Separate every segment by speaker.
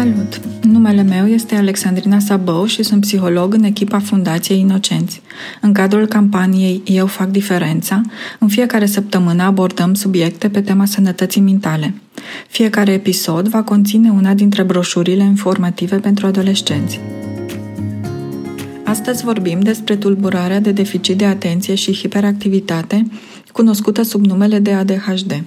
Speaker 1: Salut! Numele meu este Alexandrina Sabău și sunt psiholog în echipa Fundației Inocenți. În cadrul campaniei Eu fac diferența, în fiecare săptămână abordăm subiecte pe tema sănătății mentale. Fiecare episod va conține una dintre broșurile informative pentru adolescenți. Astăzi vorbim despre tulburarea de deficit de atenție și hiperactivitate, cunoscută sub numele de ADHD.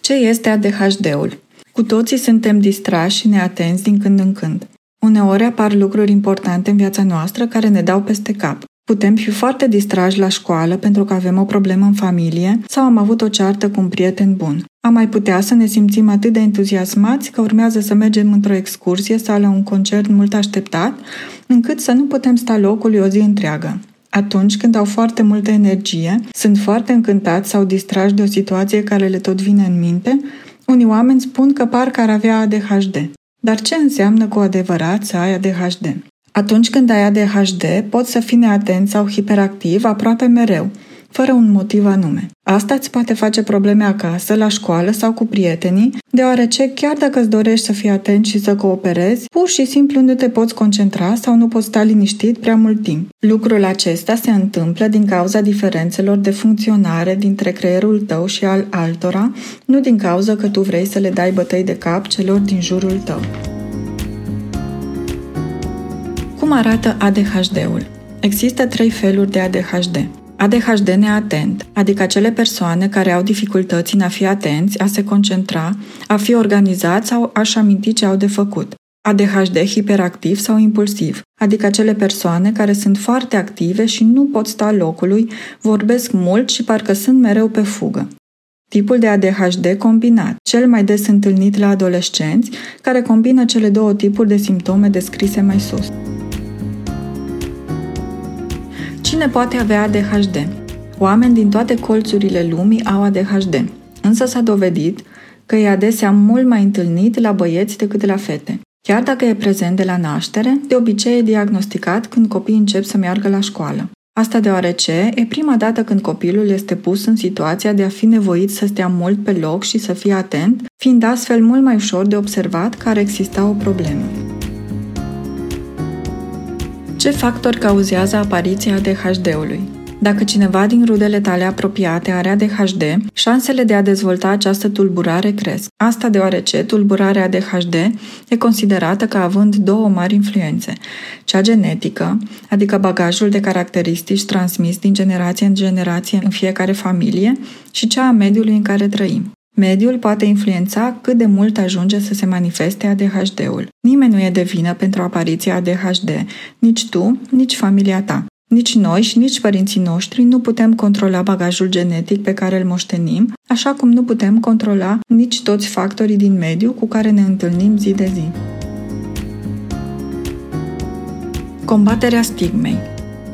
Speaker 1: Ce este ADHD-ul? Cu toții suntem distrași și neatenți din când în când. Uneori apar lucruri importante în viața noastră care ne dau peste cap. Putem fi foarte distrași la școală pentru că avem o problemă în familie sau am avut o ceartă cu un prieten bun. Am mai putea să ne simțim atât de entuziasmați că urmează să mergem într-o excursie sau la un concert mult așteptat, încât să nu putem sta locului o zi întreagă. Atunci când au foarte multă energie, sunt foarte încântați sau distrași de o situație care le tot vine în minte unii oameni spun că parcă ar avea ADHD. Dar ce înseamnă cu adevărat să ai ADHD? Atunci când ai ADHD, poți să fii neatent sau hiperactiv aproape mereu, fără un motiv anume. Asta îți poate face probleme acasă, la școală sau cu prietenii, deoarece chiar dacă îți dorești să fii atent și să cooperezi, pur și simplu nu te poți concentra sau nu poți sta liniștit prea mult timp. Lucrul acesta se întâmplă din cauza diferențelor de funcționare dintre creierul tău și al altora, nu din cauza că tu vrei să le dai bătăi de cap celor din jurul tău. Cum arată ADHD-ul? Există trei feluri de ADHD. ADHD neatent, adică acele persoane care au dificultăți în a fi atenți, a se concentra, a fi organizați sau a-și aminti ce au de făcut. ADHD hiperactiv sau impulsiv, adică acele persoane care sunt foarte active și nu pot sta locului, vorbesc mult și parcă sunt mereu pe fugă. Tipul de ADHD combinat, cel mai des întâlnit la adolescenți, care combină cele două tipuri de simptome descrise mai sus. Cine poate avea ADHD? Oameni din toate colțurile lumii au ADHD, însă s-a dovedit că e adesea mult mai întâlnit la băieți decât la fete. Chiar dacă e prezent de la naștere, de obicei e diagnosticat când copiii încep să meargă la școală. Asta deoarece e prima dată când copilul este pus în situația de a fi nevoit să stea mult pe loc și să fie atent, fiind astfel mult mai ușor de observat că ar exista o problemă. Ce factori cauzează apariția ADHD-ului? Dacă cineva din rudele tale apropiate are ADHD, șansele de a dezvolta această tulburare cresc. Asta deoarece tulburarea ADHD e considerată ca având două mari influențe. Cea genetică, adică bagajul de caracteristici transmis din generație în generație în fiecare familie, și cea a mediului în care trăim. Mediul poate influența cât de mult ajunge să se manifeste ADHD-ul. Nimeni nu e de vină pentru apariția ADHD, nici tu, nici familia ta. Nici noi și nici părinții noștri nu putem controla bagajul genetic pe care îl moștenim, așa cum nu putem controla nici toți factorii din mediu cu care ne întâlnim zi de zi. Combaterea stigmei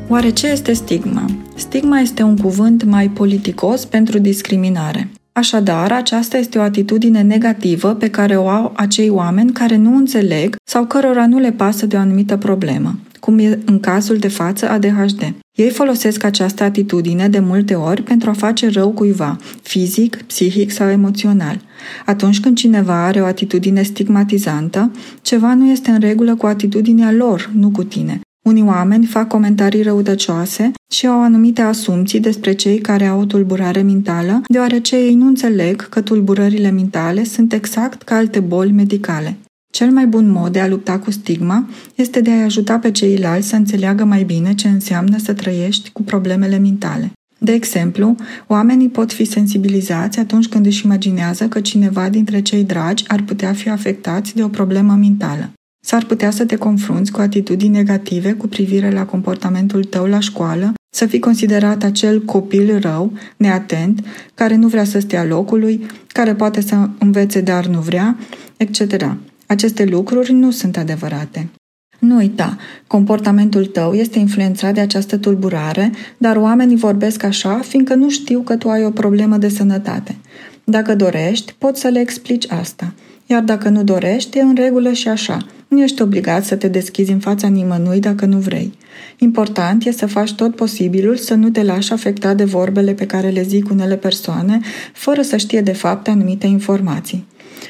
Speaker 1: Oare ce este stigma? Stigma este un cuvânt mai politicos pentru discriminare. Așadar, aceasta este o atitudine negativă pe care o au acei oameni care nu înțeleg sau cărora nu le pasă de o anumită problemă, cum e în cazul de față ADHD. Ei folosesc această atitudine de multe ori pentru a face rău cuiva, fizic, psihic sau emoțional. Atunci când cineva are o atitudine stigmatizantă, ceva nu este în regulă cu atitudinea lor, nu cu tine. Unii oameni fac comentarii răutăcioase și au anumite asumții despre cei care au o tulburare mentală, deoarece ei nu înțeleg că tulburările mentale sunt exact ca alte boli medicale. Cel mai bun mod de a lupta cu stigma este de a-i ajuta pe ceilalți să înțeleagă mai bine ce înseamnă să trăiești cu problemele mentale. De exemplu, oamenii pot fi sensibilizați atunci când își imaginează că cineva dintre cei dragi ar putea fi afectați de o problemă mentală. S-ar putea să te confrunți cu atitudini negative cu privire la comportamentul tău la școală, să fii considerat acel copil rău, neatent, care nu vrea să stea locului, care poate să învețe dar nu vrea, etc. Aceste lucruri nu sunt adevărate. Nu uita, comportamentul tău este influențat de această tulburare, dar oamenii vorbesc așa fiindcă nu știu că tu ai o problemă de sănătate. Dacă dorești, poți să le explici asta. Iar dacă nu dorești, e în regulă și așa. Nu ești obligat să te deschizi în fața nimănui dacă nu vrei. Important e să faci tot posibilul să nu te lași afecta de vorbele pe care le zic unele persoane, fără să știe de fapt anumite informații.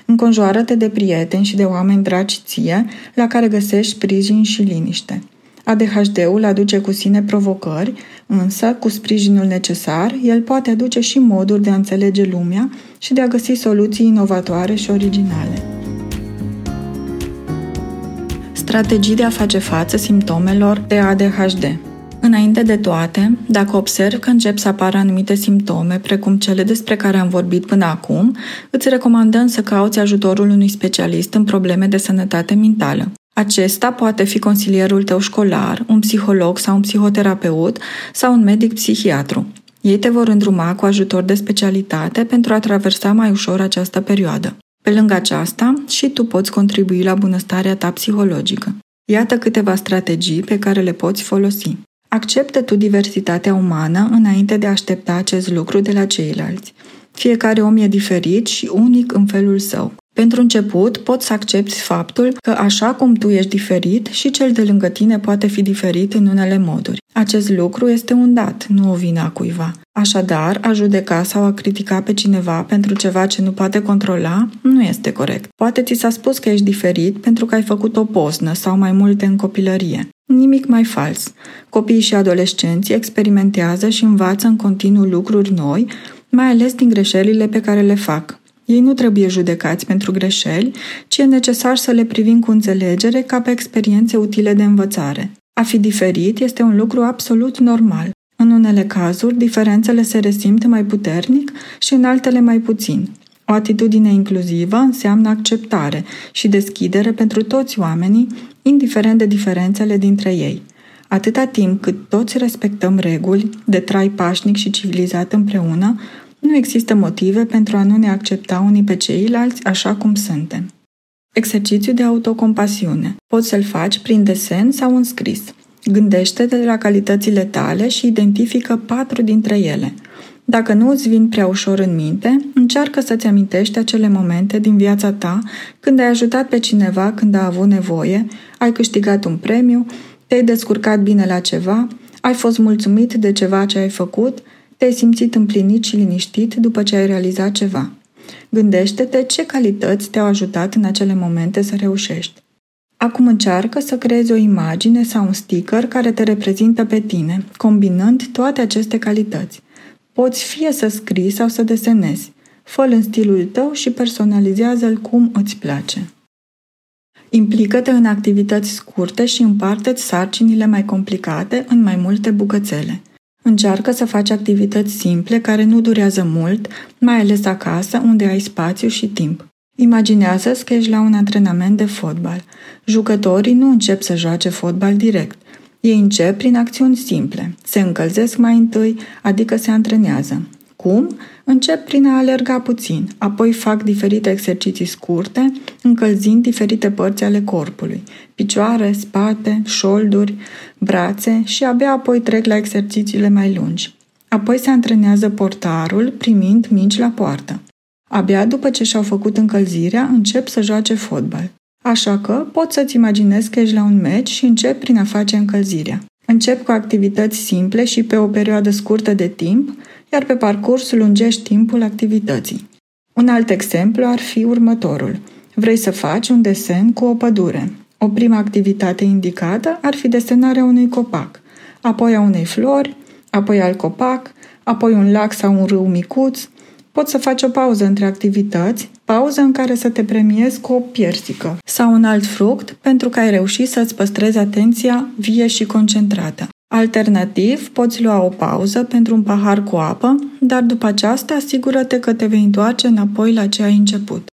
Speaker 1: Înconjoară-te de prieteni și de oameni dragi ție, la care găsești sprijin și liniște. ADHD-ul aduce cu sine provocări, însă, cu sprijinul necesar, el poate aduce și moduri de a înțelege lumea și de a găsi soluții inovatoare și originale. Strategii de a face față simptomelor de ADHD Înainte de toate, dacă observ că încep să apară anumite simptome, precum cele despre care am vorbit până acum, îți recomandăm să cauți ajutorul unui specialist în probleme de sănătate mentală. Acesta poate fi consilierul tău școlar, un psiholog sau un psihoterapeut sau un medic psihiatru. Ei te vor îndruma cu ajutor de specialitate pentru a traversa mai ușor această perioadă. Pe lângă aceasta, și tu poți contribui la bunăstarea ta psihologică. Iată câteva strategii pe care le poți folosi. Acceptă tu diversitatea umană înainte de a aștepta acest lucru de la ceilalți. Fiecare om e diferit și unic în felul său. Pentru început, poți să accepti faptul că așa cum tu ești diferit, și cel de lângă tine poate fi diferit în unele moduri. Acest lucru este un dat, nu o vină a cuiva. Așadar, a judeca sau a critica pe cineva pentru ceva ce nu poate controla nu este corect. Poate ți s-a spus că ești diferit pentru că ai făcut o poznă sau mai multe în copilărie. Nimic mai fals. Copiii și adolescenții experimentează și învață în continuu lucruri noi, mai ales din greșelile pe care le fac. Ei nu trebuie judecați pentru greșeli, ci e necesar să le privim cu înțelegere ca pe experiențe utile de învățare. A fi diferit este un lucru absolut normal. În unele cazuri, diferențele se resimt mai puternic și în altele mai puțin. O atitudine inclusivă înseamnă acceptare și deschidere pentru toți oamenii, indiferent de diferențele dintre ei. Atâta timp cât toți respectăm reguli de trai pașnic și civilizat împreună, nu există motive pentru a nu ne accepta unii pe ceilalți așa cum suntem. Exercițiu de autocompasiune. Poți să-l faci prin desen sau în scris. Gândește-te la calitățile tale și identifică patru dintre ele. Dacă nu îți vin prea ușor în minte, încearcă să-ți amintești acele momente din viața ta când ai ajutat pe cineva când a avut nevoie, ai câștigat un premiu, te-ai descurcat bine la ceva, ai fost mulțumit de ceva ce ai făcut te-ai simțit împlinit și liniștit după ce ai realizat ceva. Gândește-te ce calități te-au ajutat în acele momente să reușești. Acum încearcă să creezi o imagine sau un sticker care te reprezintă pe tine, combinând toate aceste calități. Poți fie să scrii sau să desenezi. Fă-l în stilul tău și personalizează-l cum îți place. Implică-te în activități scurte și împarte-ți sarcinile mai complicate în mai multe bucățele – Încearcă să faci activități simple care nu durează mult, mai ales acasă, unde ai spațiu și timp. Imaginează-ți că ești la un antrenament de fotbal. Jucătorii nu încep să joace fotbal direct. Ei încep prin acțiuni simple. Se încălzesc mai întâi, adică se antrenează. Cum? Încep prin a alerga puțin, apoi fac diferite exerciții scurte, încălzind diferite părți ale corpului, picioare, spate, șolduri, brațe și abia apoi trec la exercițiile mai lungi. Apoi se antrenează portarul, primind minci la poartă. Abia după ce și-au făcut încălzirea, încep să joace fotbal. Așa că poți să-ți imaginezi că ești la un meci și încep prin a face încălzirea. Încep cu activități simple și pe o perioadă scurtă de timp, iar pe parcurs lungești timpul activității. Un alt exemplu ar fi următorul. Vrei să faci un desen cu o pădure. O primă activitate indicată ar fi desenarea unui copac, apoi a unei flori, apoi al copac, apoi un lac sau un râu micuț. Poți să faci o pauză între activități, pauză în care să te premiezi cu o piersică sau un alt fruct pentru că ai reușit să-ți păstrezi atenția vie și concentrată. Alternativ, poți lua o pauză pentru un pahar cu apă, dar după aceasta asigură-te că te vei întoarce înapoi la ce ai început.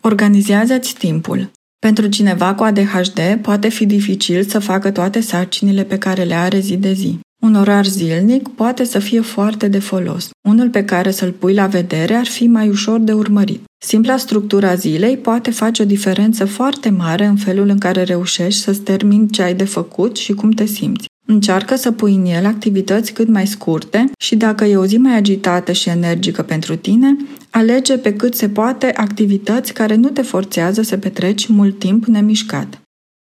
Speaker 1: Organizează-ți timpul. Pentru cineva cu ADHD poate fi dificil să facă toate sarcinile pe care le are zi de zi. Un orar zilnic poate să fie foarte de folos. Unul pe care să-l pui la vedere ar fi mai ușor de urmărit. Simpla structura zilei poate face o diferență foarte mare în felul în care reușești să-ți termini ce ai de făcut și cum te simți. Încearcă să pui în el activități cât mai scurte și dacă e o zi mai agitată și energică pentru tine, alege pe cât se poate activități care nu te forțează să petreci mult timp nemișcat.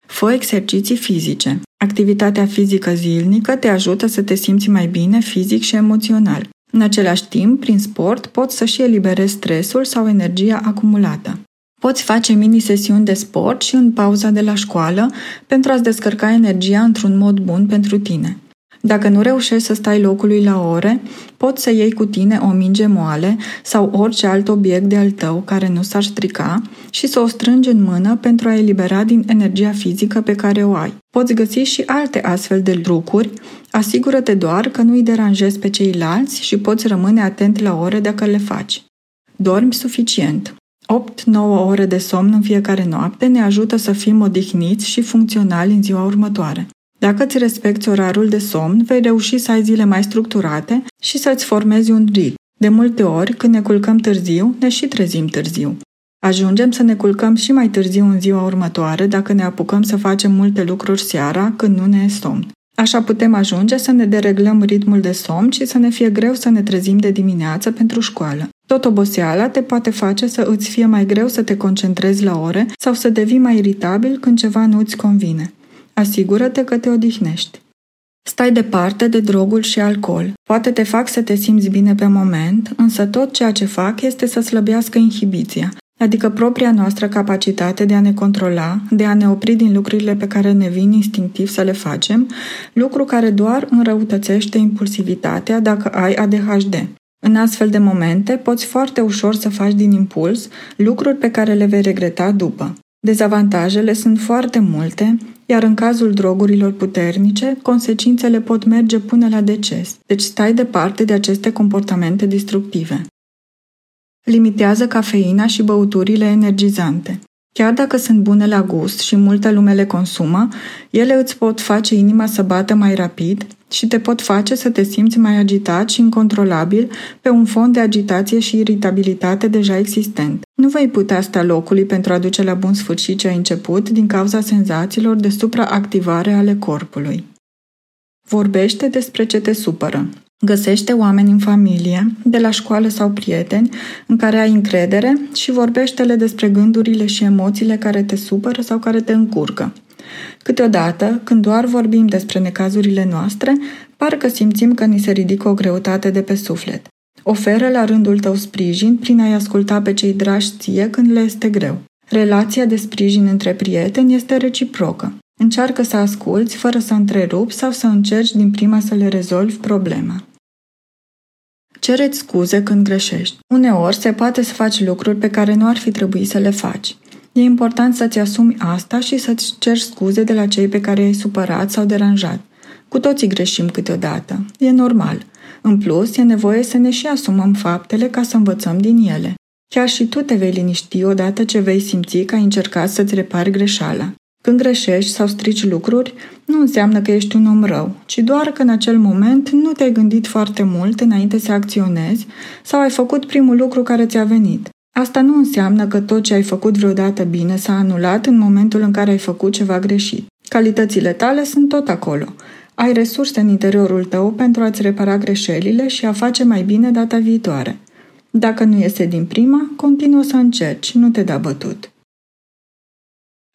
Speaker 1: Fă exerciții fizice. Activitatea fizică zilnică te ajută să te simți mai bine fizic și emoțional. În același timp, prin sport, poți să și eliberezi stresul sau energia acumulată. Poți face mini-sesiuni de sport și în pauza de la școală pentru a-ți descărca energia într-un mod bun pentru tine. Dacă nu reușești să stai locului la ore, poți să iei cu tine o minge moale sau orice alt obiect de al tău care nu s-ar strica și să o strângi în mână pentru a elibera din energia fizică pe care o ai. Poți găsi și alte astfel de lucruri, asigură-te doar că nu îi deranjezi pe ceilalți și poți rămâne atent la ore dacă le faci. Dormi suficient. 8-9 ore de somn în fiecare noapte ne ajută să fim odihniți și funcționali în ziua următoare. Dacă îți respecti orarul de somn, vei reuși să ai zile mai structurate și să-ți formezi un ritm. De multe ori, când ne culcăm târziu, ne și trezim târziu. Ajungem să ne culcăm și mai târziu în ziua următoare dacă ne apucăm să facem multe lucruri seara când nu ne e somn. Așa putem ajunge să ne dereglăm ritmul de somn și să ne fie greu să ne trezim de dimineață pentru școală. Tot oboseala te poate face să îți fie mai greu să te concentrezi la ore sau să devii mai iritabil când ceva nu îți convine. Asigură-te că te odihnești. Stai departe de drogul și alcool. Poate te fac să te simți bine pe moment, însă tot ceea ce fac este să slăbească inhibiția, adică propria noastră capacitate de a ne controla, de a ne opri din lucrurile pe care ne vin instinctiv să le facem, lucru care doar înrăutățește impulsivitatea dacă ai ADHD. În astfel de momente, poți foarte ușor să faci din impuls lucruri pe care le vei regreta după. Dezavantajele sunt foarte multe, iar în cazul drogurilor puternice, consecințele pot merge până la deces, deci stai departe de aceste comportamente destructive. Limitează cafeina și băuturile energizante. Chiar dacă sunt bune la gust și multă lume le consumă, ele îți pot face inima să bată mai rapid și te pot face să te simți mai agitat și incontrolabil pe un fond de agitație și iritabilitate deja existent. Nu vei putea sta locului pentru a duce la bun sfârșit ce ai început din cauza senzațiilor de supraactivare ale corpului. Vorbește despre ce te supără. Găsește oameni în familie, de la școală sau prieteni, în care ai încredere și vorbește-le despre gândurile și emoțiile care te supără sau care te încurcă. Câteodată, când doar vorbim despre necazurile noastre, parcă simțim că ni se ridică o greutate de pe suflet. Oferă la rândul tău sprijin prin a-i asculta pe cei dragi ție când le este greu. Relația de sprijin între prieteni este reciprocă. Încearcă să asculți fără să întrerupi sau să încerci din prima să le rezolvi problema. Cereți scuze când greșești. Uneori se poate să faci lucruri pe care nu ar fi trebuit să le faci. E important să-ți asumi asta și să-ți ceri scuze de la cei pe care i-ai supărat sau deranjat. Cu toții greșim câteodată. E normal. În plus, e nevoie să ne și asumăm faptele ca să învățăm din ele. Chiar și tu te vei liniști odată ce vei simți că ai încercat să-ți repari greșeala. Când greșești sau strici lucruri, nu înseamnă că ești un om rău, ci doar că în acel moment nu te-ai gândit foarte mult înainte să acționezi sau ai făcut primul lucru care ți-a venit. Asta nu înseamnă că tot ce ai făcut vreodată bine s-a anulat în momentul în care ai făcut ceva greșit. Calitățile tale sunt tot acolo. Ai resurse în interiorul tău pentru a-ți repara greșelile și a face mai bine data viitoare. Dacă nu iese din prima, continuă să încerci, nu te da bătut.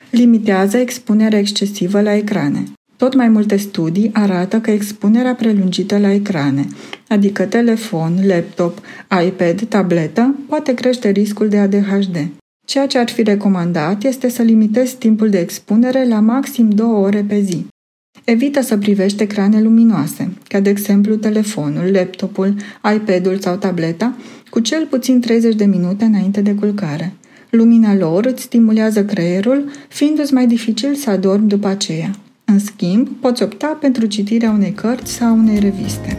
Speaker 1: Limitează expunerea excesivă la ecrane. Tot mai multe studii arată că expunerea prelungită la ecrane, adică telefon, laptop, iPad, tabletă, poate crește riscul de ADHD. Ceea ce ar fi recomandat este să limitezi timpul de expunere la maxim 2 ore pe zi. Evită să privești ecrane luminoase, ca de exemplu telefonul, laptopul, iPad-ul sau tableta, cu cel puțin 30 de minute înainte de culcare. Lumina lor îți stimulează creierul, fiindu-ți mai dificil să adormi după aceea. În schimb, poți opta pentru citirea unei cărți sau unei reviste.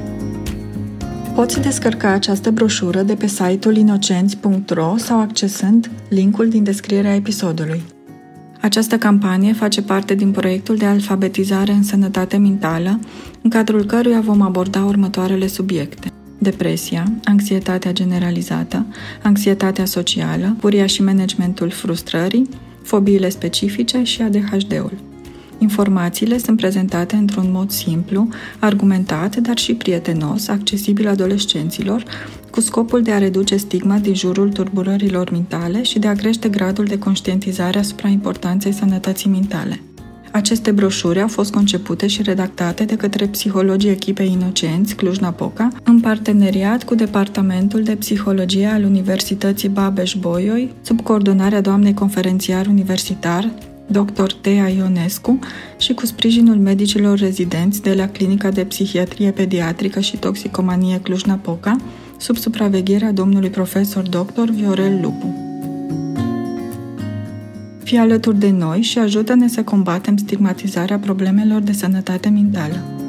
Speaker 1: Poți descărca această broșură de pe site-ul inocenți.ro sau accesând linkul din descrierea episodului. Această campanie face parte din proiectul de alfabetizare în sănătate mentală, în cadrul căruia vom aborda următoarele subiecte. Depresia, anxietatea generalizată, anxietatea socială, furia și managementul frustrării, fobiile specifice și ADHD-ul. Informațiile sunt prezentate într-un mod simplu, argumentat, dar și prietenos, accesibil adolescenților, cu scopul de a reduce stigma din jurul turburărilor mentale și de a crește gradul de conștientizare asupra importanței sănătății mentale. Aceste broșuri au fost concepute și redactate de către psihologii echipei Inocenți Cluj-Napoca, în parteneriat cu Departamentul de Psihologie al Universității Babeș-Bolyai, sub coordonarea doamnei conferențiar universitar, dr. Tea Ionescu și cu sprijinul medicilor rezidenți de la Clinica de Psihiatrie Pediatrică și Toxicomanie Cluj-Napoca, sub supravegherea domnului profesor dr. Viorel Lupu. Fii alături de noi și ajută-ne să combatem stigmatizarea problemelor de sănătate mentală.